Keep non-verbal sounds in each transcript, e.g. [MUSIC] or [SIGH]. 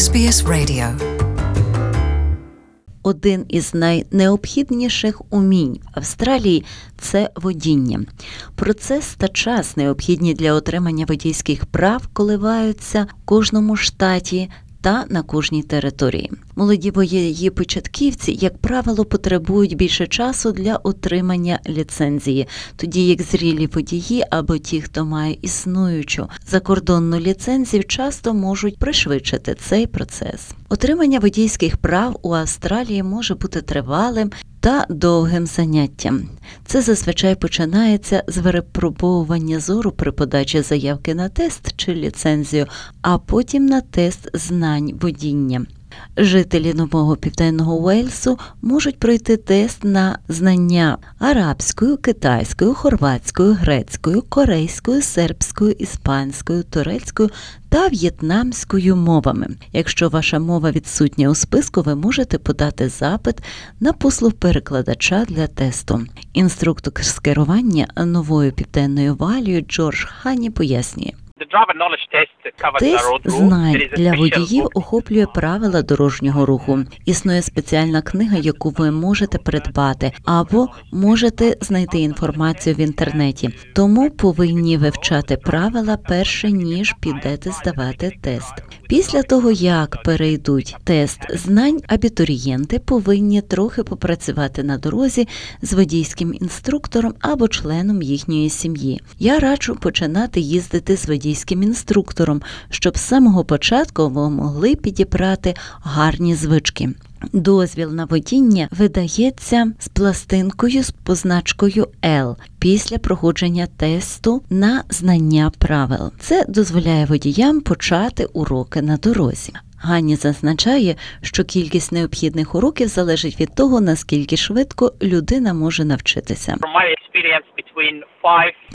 SBS Radio. Один із найнеобхідніших умінь в Австралії це водіння. Процес та час, необхідні для отримання водійських прав, коливаються в кожному штаті та на кожній території. Молоді водії початківці, як правило, потребують більше часу для отримання ліцензії, тоді як зрілі водії або ті, хто має існуючу закордонну ліцензію, часто можуть пришвидшити цей процес. Отримання водійських прав у Австралії може бути тривалим та довгим заняттям. Це зазвичай починається з випробовування зору при подачі заявки на тест чи ліцензію, а потім на тест знань водіння. Жителі нового південного Уельсу можуть пройти тест на знання арабською, китайською, хорватською, грецькою, корейською, сербською, іспанською, турецькою та в'єтнамською мовами. Якщо ваша мова відсутня у списку, ви можете подати запит на послуг перекладача для тесту. Інструктор з керування новою південною валією Джордж Хані пояснює. Тест знань для водіїв охоплює правила дорожнього руху. Існує спеціальна книга, яку ви можете придбати, або можете знайти інформацію в інтернеті. Тому повинні вивчати правила перше ніж підете здавати тест. Після того як перейдуть тест знань, абітурієнти повинні трохи попрацювати на дорозі з водійським інструктором або членом їхньої сім'ї. Я раджу починати їздити з водійським інструктором, щоб з самого початку ви могли підібрати гарні звички. Дозвіл на водіння видається з пластинкою з позначкою L після проходження тесту на знання правил. Це дозволяє водіям почати уроки на дорозі. Гані зазначає, що кількість необхідних уроків залежить від того, наскільки швидко людина може навчитися.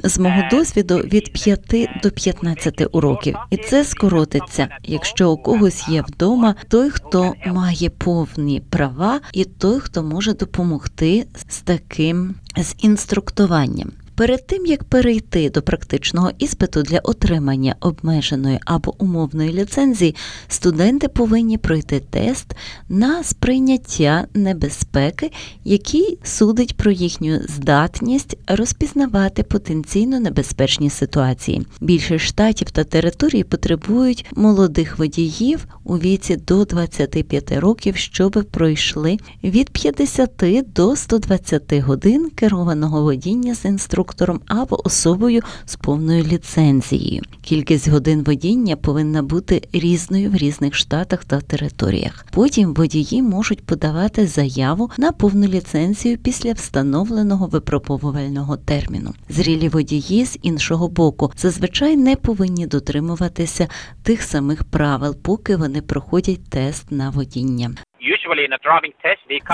З мого досвіду від 5 до 15 уроків, і це скоротиться, якщо у когось є вдома той, хто має повні права, і той, хто може допомогти з таким з інструктуванням. Перед тим як перейти до практичного іспиту для отримання обмеженої або умовної ліцензії, студенти повинні пройти тест на сприйняття небезпеки, який судить про їхню здатність розпізнавати потенційно небезпечні ситуації. Більшість штатів та територій потребують молодих водіїв у віці до 25 років, щоб пройшли від 50 до 120 годин керованого водіння з інструктором інструктором або особою з повною ліцензією. Кількість годин водіння повинна бути різною в різних штатах та територіях. Потім водії можуть подавати заяву на повну ліцензію після встановленого випробовувального терміну. Зрілі водії з іншого боку зазвичай не повинні дотримуватися тих самих правил, поки вони проходять тест на водіння.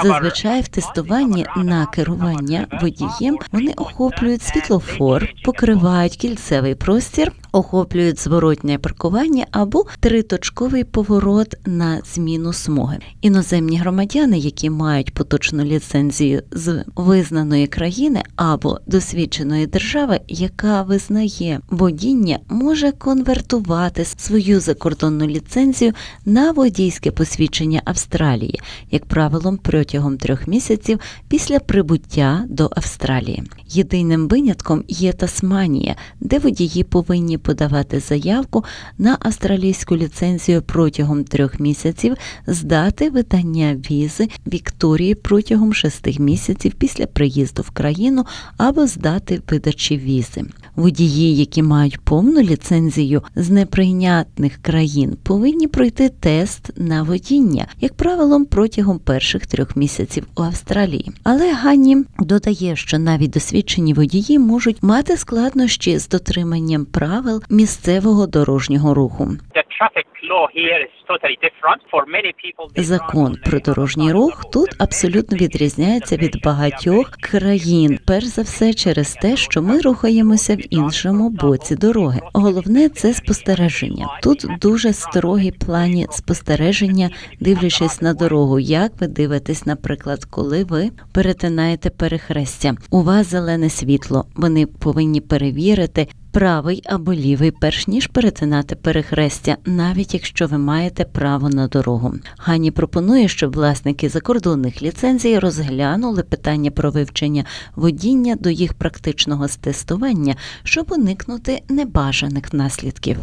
Зазвичай в тестуванні на керування водієм вони охоплюють світлофор, покривають кільцевий простір, охоплюють зворотнє паркування або триточковий поворот на зміну смуги. Іноземні громадяни, які мають поточну ліцензію з визнаної країни або досвідченої держави, яка визнає водіння, може конвертувати свою закордонну ліцензію на водійське посвідчення Австралії, як правилом, протягом трьох місяців після прибуття до Австралії. Єдиним винятком є Тасманія, де водії повинні подавати заявку на австралійську ліцензію протягом трьох місяців з дати видання візи Вікторії протягом шести місяців після приїзду в країну або з дати видачі візи. Водії, які мають повну ліцензію з неприйнятних країн, повинні пройти тест на водіння, як правилом, протягом перших трьох місяців у Австралії. Але Ганні додає, що навіть досвідчені водії можуть мати складнощі з дотриманням правил місцевого дорожнього руху. Закон про дорожній рух тут абсолютно відрізняється від багатьох країн, перш за все через те, що ми рухаємося в іншому боці дороги. Головне це спостереження. Тут дуже строгі плані спостереження, дивлячись на дорогу. Як ви дивитесь, наприклад, коли ви перетинаєте перехрестя, у вас зелене світло. Вони повинні перевірити правий або лівий, перш ніж перетинати перехрестя, навіть якщо ви маєте право на дорогу. Гані пропонує, щоб власники закордонних ліцензій розглянули питання про вивчення водіння до їх практичного тестування, щоб уникнути небажаних наслідків.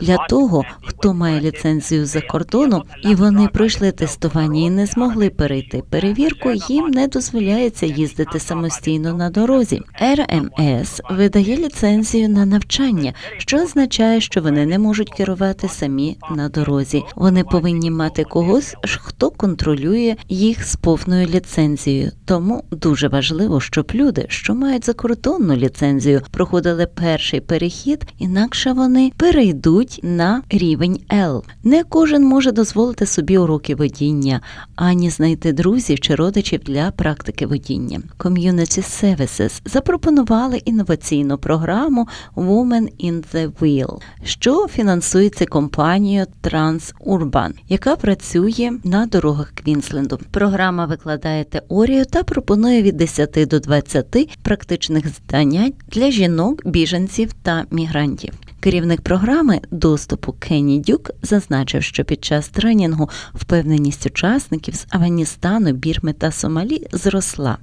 Для того, хто має ліцензію за кордону, і вони пройшли тестування і не змогли перейти перевірку, їм не дозволяється їздити самостійно на дорозі. РМС видає ліцензію на навчання, що означає, що вони не можуть керувати самі на дорозі. Вони повинні мати когось, хто контролює їх з повною ліцензією. Тому дуже важливо, щоб люди, що мають закордонну ліцензію, проходили перший перехід, інакше вони перейдуть на рівень L. Не кожен може дозволити собі уроки водіння, ані знайти друзів чи родичів для практики водіння. Community Services запропонували інноваційну програму Women in the Wheel, що фінансується компанією TransUrban, яка працює на дорогах Квінсленду. Програма викладає теорію та пропонує від 10 до 20 практичних занять для жінок, біженців та мігрантів. Керівник програми доступу Кенні Дюк зазначив, що під час тренінгу впевненість учасників з Афганістану, Бірми та Сомалі зросла.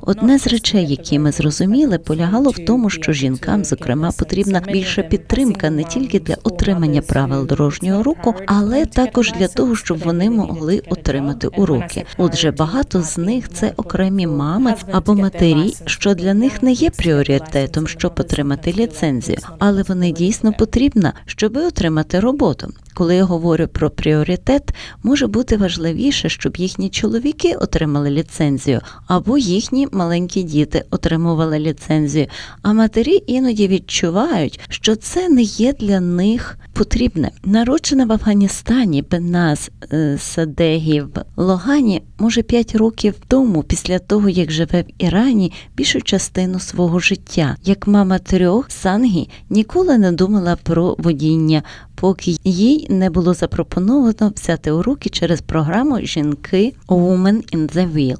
Одне з речей, які ми зрозуміли, полягало в тому, що жінкам, зокрема, потрібна більша підтримка не тільки для отримання правил дорожнього руху, але також для того, щоб вони могли отримати уроки. Отже, багато з них це окремі мами або матері, що для них не є пріоритетом, щоб отримати ліцензію, але вони дійсно потрібна, щоб отримати роботу. Коли я говорю про пріоритет, може бути важливіше, щоб їхні чоловіки отримали ліцензію, або їхні маленькі діти отримували ліцензію. А матері іноді відчувають, що це не є для них потрібне. Народжена в Афганістані Беназ е, Садегі в Логані може 5 років тому, після того як живе в Ірані, більшу частину свого життя. Як мама трьох Сангі ніколи не думала про водіння, поки їй не було запропоновано взяти уроки через програму Жінки Women in the Wheel.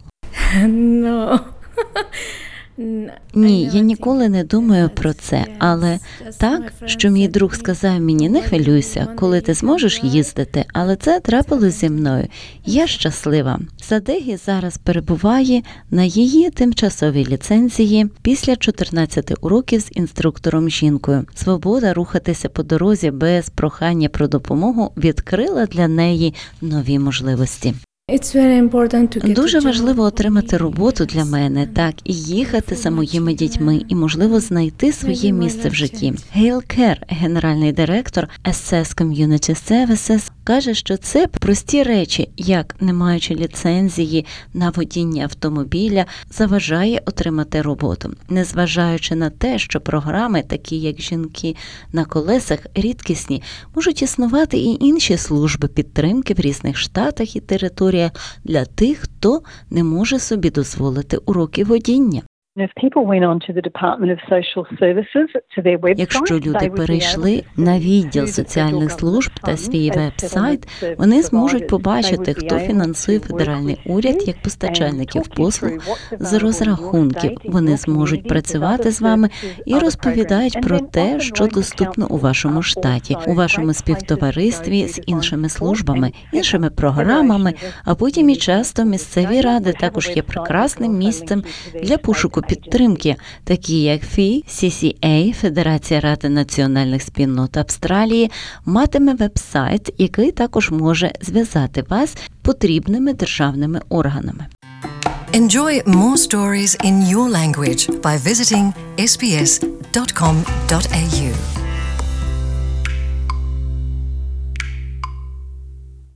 No. [LAUGHS] Ні, я ніколи не думаю про це, але так, що мій друг сказав мені, не хвилюйся, коли ти зможеш їздити, але це трапилось зі мною. Я щаслива. Садегі зараз перебуває на її тимчасовій ліцензії після 14 уроків з інструктором жінкою. Свобода рухатися по дорозі без прохання про допомогу відкрила для неї нові можливості. Дуже важливо отримати роботу для мене, так і їхати за моїми дітьми, і можливо знайти своє місце в житті. Гейл Кер, генеральний директор SS Community Services, каже, що це прості речі, як не маючи ліцензії на водіння автомобіля, заважає отримати роботу, незважаючи на те, що програми, такі як жінки на колесах, рідкісні, можуть існувати і інші служби підтримки в різних штатах і територіях для тих, хто не може собі дозволити уроки водіння. Якщо люди перейшли на відділ соціальних служб та свій веб-сайт, вони зможуть побачити, хто фінансує федеральний уряд як постачальників послуг з розрахунків. Вони зможуть працювати з вами і розповідають про те, що доступно у вашому штаті, у вашому співтоваристві з іншими службами, іншими програмами. А потім і часто місцеві ради також є прекрасним місцем для пошуку підтримки, такі як ФІ, CCA, Федерація Ради національних спільнот Австралії, матиме веб-сайт, який також може зв'язати вас потрібними державними органами. Enjoy more stories in your language by visiting sbs.com.au.